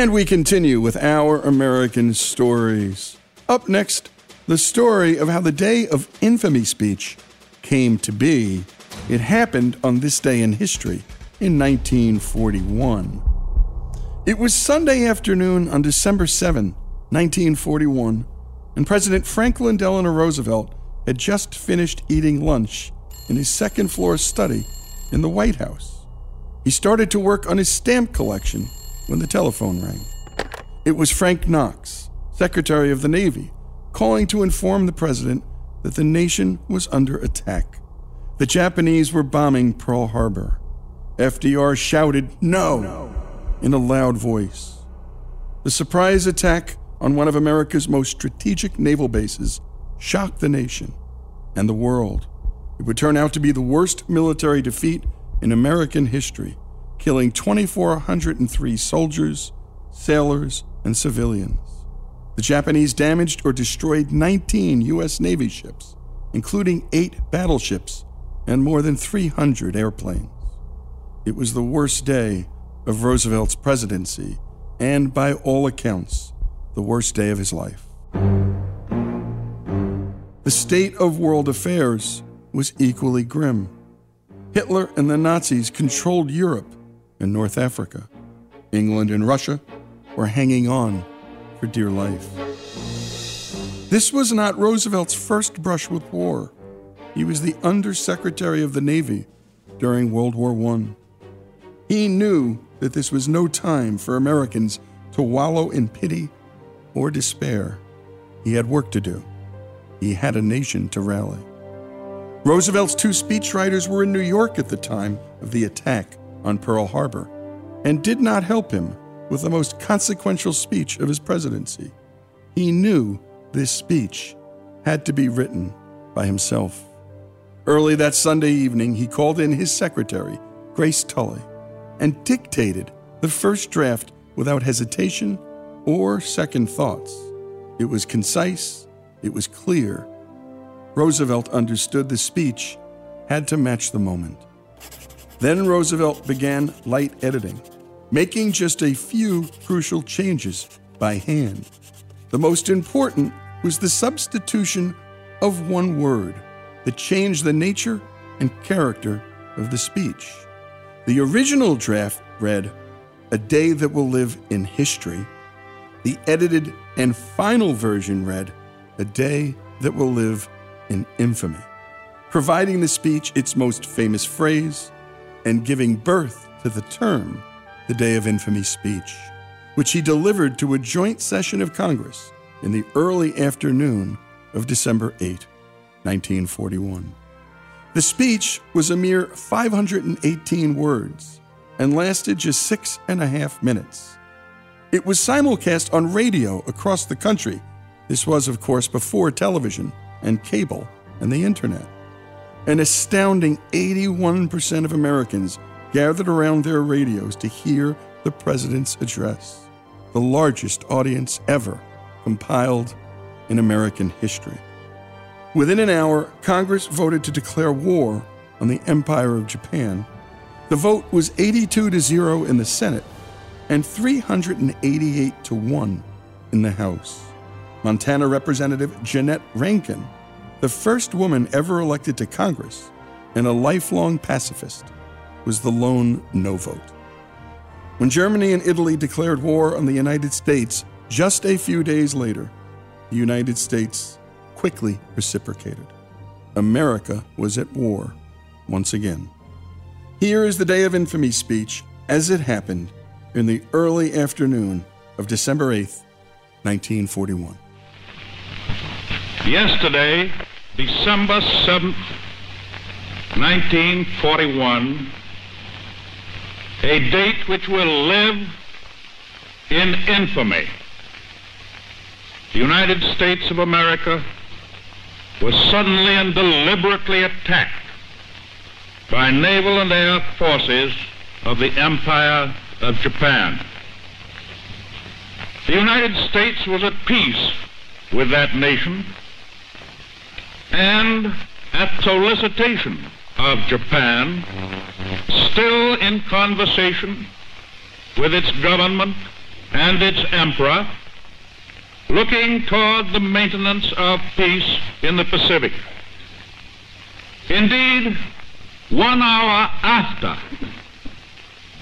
And we continue with our American stories. Up next, the story of how the Day of Infamy speech came to be. It happened on this day in history in 1941. It was Sunday afternoon on December 7, 1941, and President Franklin Delano Roosevelt had just finished eating lunch in his second floor study in the White House. He started to work on his stamp collection when the telephone rang. It was Frank Knox, Secretary of the Navy, calling to inform the president that the nation was under attack. The Japanese were bombing Pearl Harbor. FDR shouted, No! in a loud voice. The surprise attack on one of America's most strategic naval bases shocked the nation and the world. It would turn out to be the worst military defeat in American history killing 2,403 soldiers, sailors, and civilians. The Japanese damaged or destroyed 19 U.S. Navy ships, including eight battleships and more than 300 airplanes. It was the worst day of Roosevelt's presidency, and by all accounts, the worst day of his life. The state of world affairs was equally grim. Hitler and the Nazis controlled Europe and North Africa. England and Russia were hanging on for dear life. This was not Roosevelt's first brush with war. He was the Undersecretary of the Navy during World War I. He knew that this was no time for Americans to wallow in pity or despair. He had work to do. He had a nation to rally. Roosevelt's two speechwriters were in New York at the time of the attack on Pearl Harbor and did not help him with the most consequential speech of his presidency. He knew this speech had to be written by himself. Early that Sunday evening, he called in his secretary, Grace Tully, and dictated the first draft without hesitation or second thoughts. It was concise, it was clear. Roosevelt understood the speech had to match the moment. Then Roosevelt began light editing, making just a few crucial changes by hand. The most important was the substitution of one word that changed the nature and character of the speech. The original draft read, A Day That Will Live in History. The edited and final version read, A Day That Will Live in Infamy, providing the speech its most famous phrase and giving birth to the term the Day of Infamy speech, which he delivered to a joint session of Congress in the early afternoon of December 8, 1941. The speech was a mere 518 words and lasted just six and a half minutes. It was simulcast on radio across the country. This was, of course, before television and cable and the internet. An astounding 81% of Americans gathered around their radios to hear the president's address, the largest audience ever compiled in American history. Within an hour, Congress voted to declare war on the Empire of Japan. The vote was 82 to 0 in the Senate and 388 to 1 in the House. Montana Representative Jeannette Rankin, the first woman ever elected to Congress and a lifelong pacifist, was the lone no vote. When Germany and Italy declared war on the United States just a few days later, the United States quickly reciprocated. America was at war once again. Here is the Day of Infamy speech as it happened in the early afternoon of December 8th, 1941. Yesterday, December 7th, 1941, a date which will live in infamy. The United States of America was suddenly and deliberately attacked by naval and air forces of the Empire of Japan. The United States was at peace with that nation and at solicitation of Japan, still in conversation with its government and its emperor, looking toward the maintenance of peace in the Pacific. Indeed, one hour after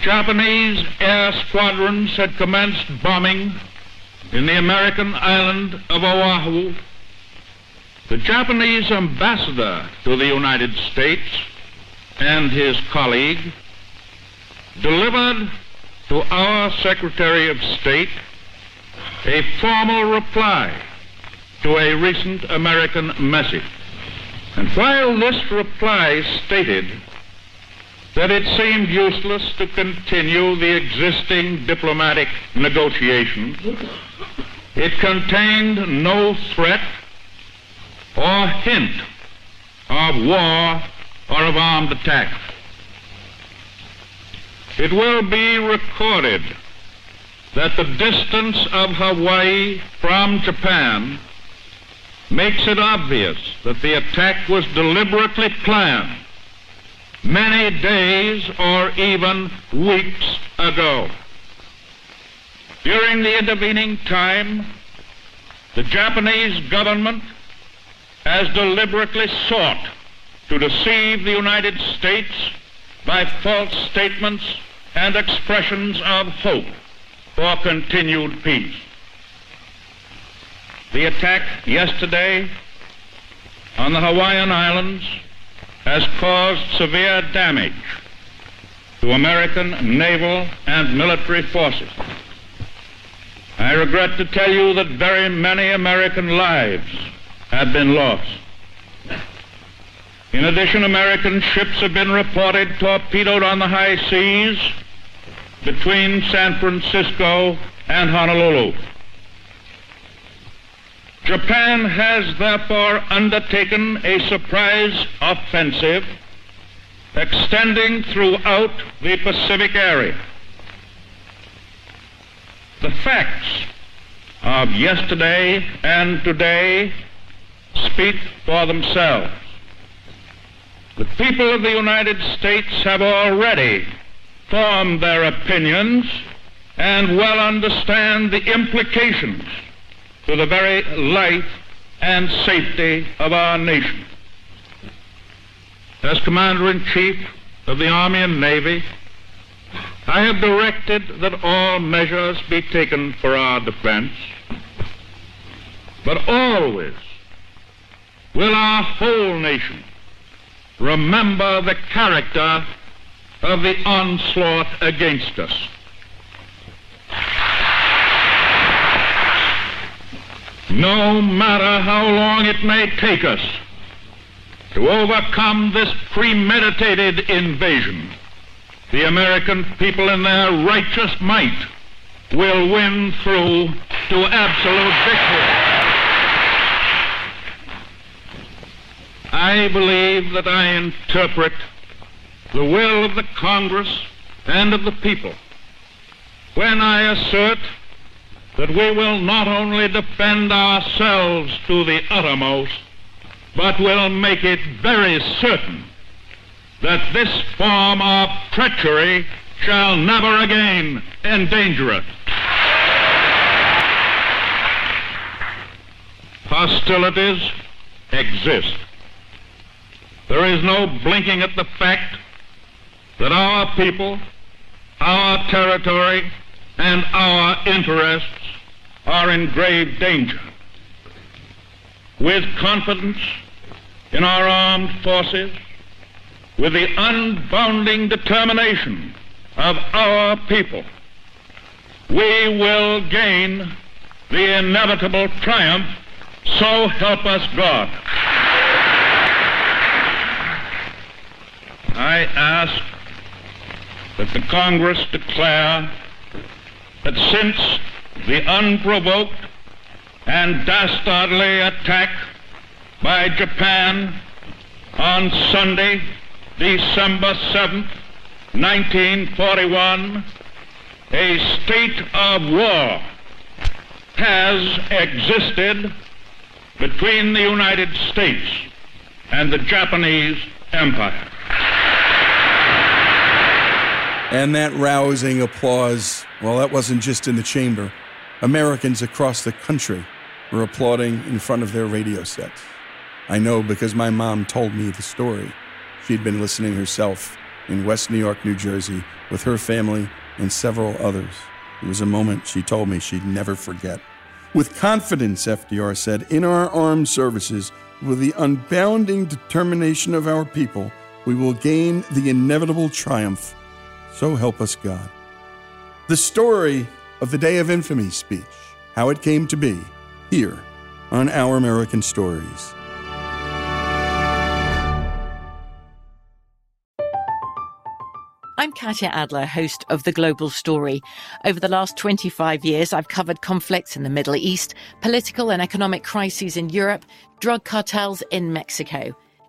Japanese air squadrons had commenced bombing in the American island of Oahu, the Japanese ambassador to the United States and his colleague delivered to our Secretary of State a formal reply to a recent American message. And while this reply stated that it seemed useless to continue the existing diplomatic negotiations, it contained no threat or hint of war or of armed attack. It will be recorded that the distance of Hawaii from Japan makes it obvious that the attack was deliberately planned many days or even weeks ago. During the intervening time, the Japanese government has deliberately sought to deceive the United States by false statements and expressions of hope for continued peace. The attack yesterday on the Hawaiian Islands has caused severe damage to American naval and military forces. I regret to tell you that very many American lives have been lost. In addition, American ships have been reported torpedoed on the high seas between San Francisco and Honolulu. Japan has therefore undertaken a surprise offensive extending throughout the Pacific area. the facts of yesterday and today speak for themselves. The people of the United States have already formed their opinions and well understand the implications to the very life and safety of our nation. As Commander in Chief of the Army and Navy, I have directed that all measures be taken for our defense, but always will our whole nation remember the character of the onslaught against us. No matter how long it may take us to overcome this premeditated invasion, the American people in their righteous might will win through to absolute victory. I believe that I interpret the will of the Congress and of the people when I assert that we will not only defend ourselves to the uttermost, but will make it very certain that this form of treachery shall never again endanger us. Hostilities exist. There is no blinking at the fact that our people, our territory, and our interests are in grave danger. With confidence in our armed forces, with the unbounding determination of our people, we will gain the inevitable triumph, so help us God. I ask that the Congress declare that since the unprovoked and dastardly attack by Japan on Sunday, December 7th, 1941, a state of war has existed between the United States and the Japanese Empire. And that rousing applause, well, that wasn't just in the chamber. Americans across the country were applauding in front of their radio sets. I know because my mom told me the story. She'd been listening herself in West New York, New Jersey, with her family and several others. It was a moment she told me she'd never forget. With confidence, FDR said, in our armed services, with the unbounding determination of our people, we will gain the inevitable triumph so help us God. The story of the Day of Infamy speech, how it came to be, here on Our American Stories. I'm Katya Adler, host of The Global Story. Over the last 25 years, I've covered conflicts in the Middle East, political and economic crises in Europe, drug cartels in Mexico.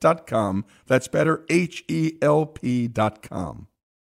That's betterhelp.com.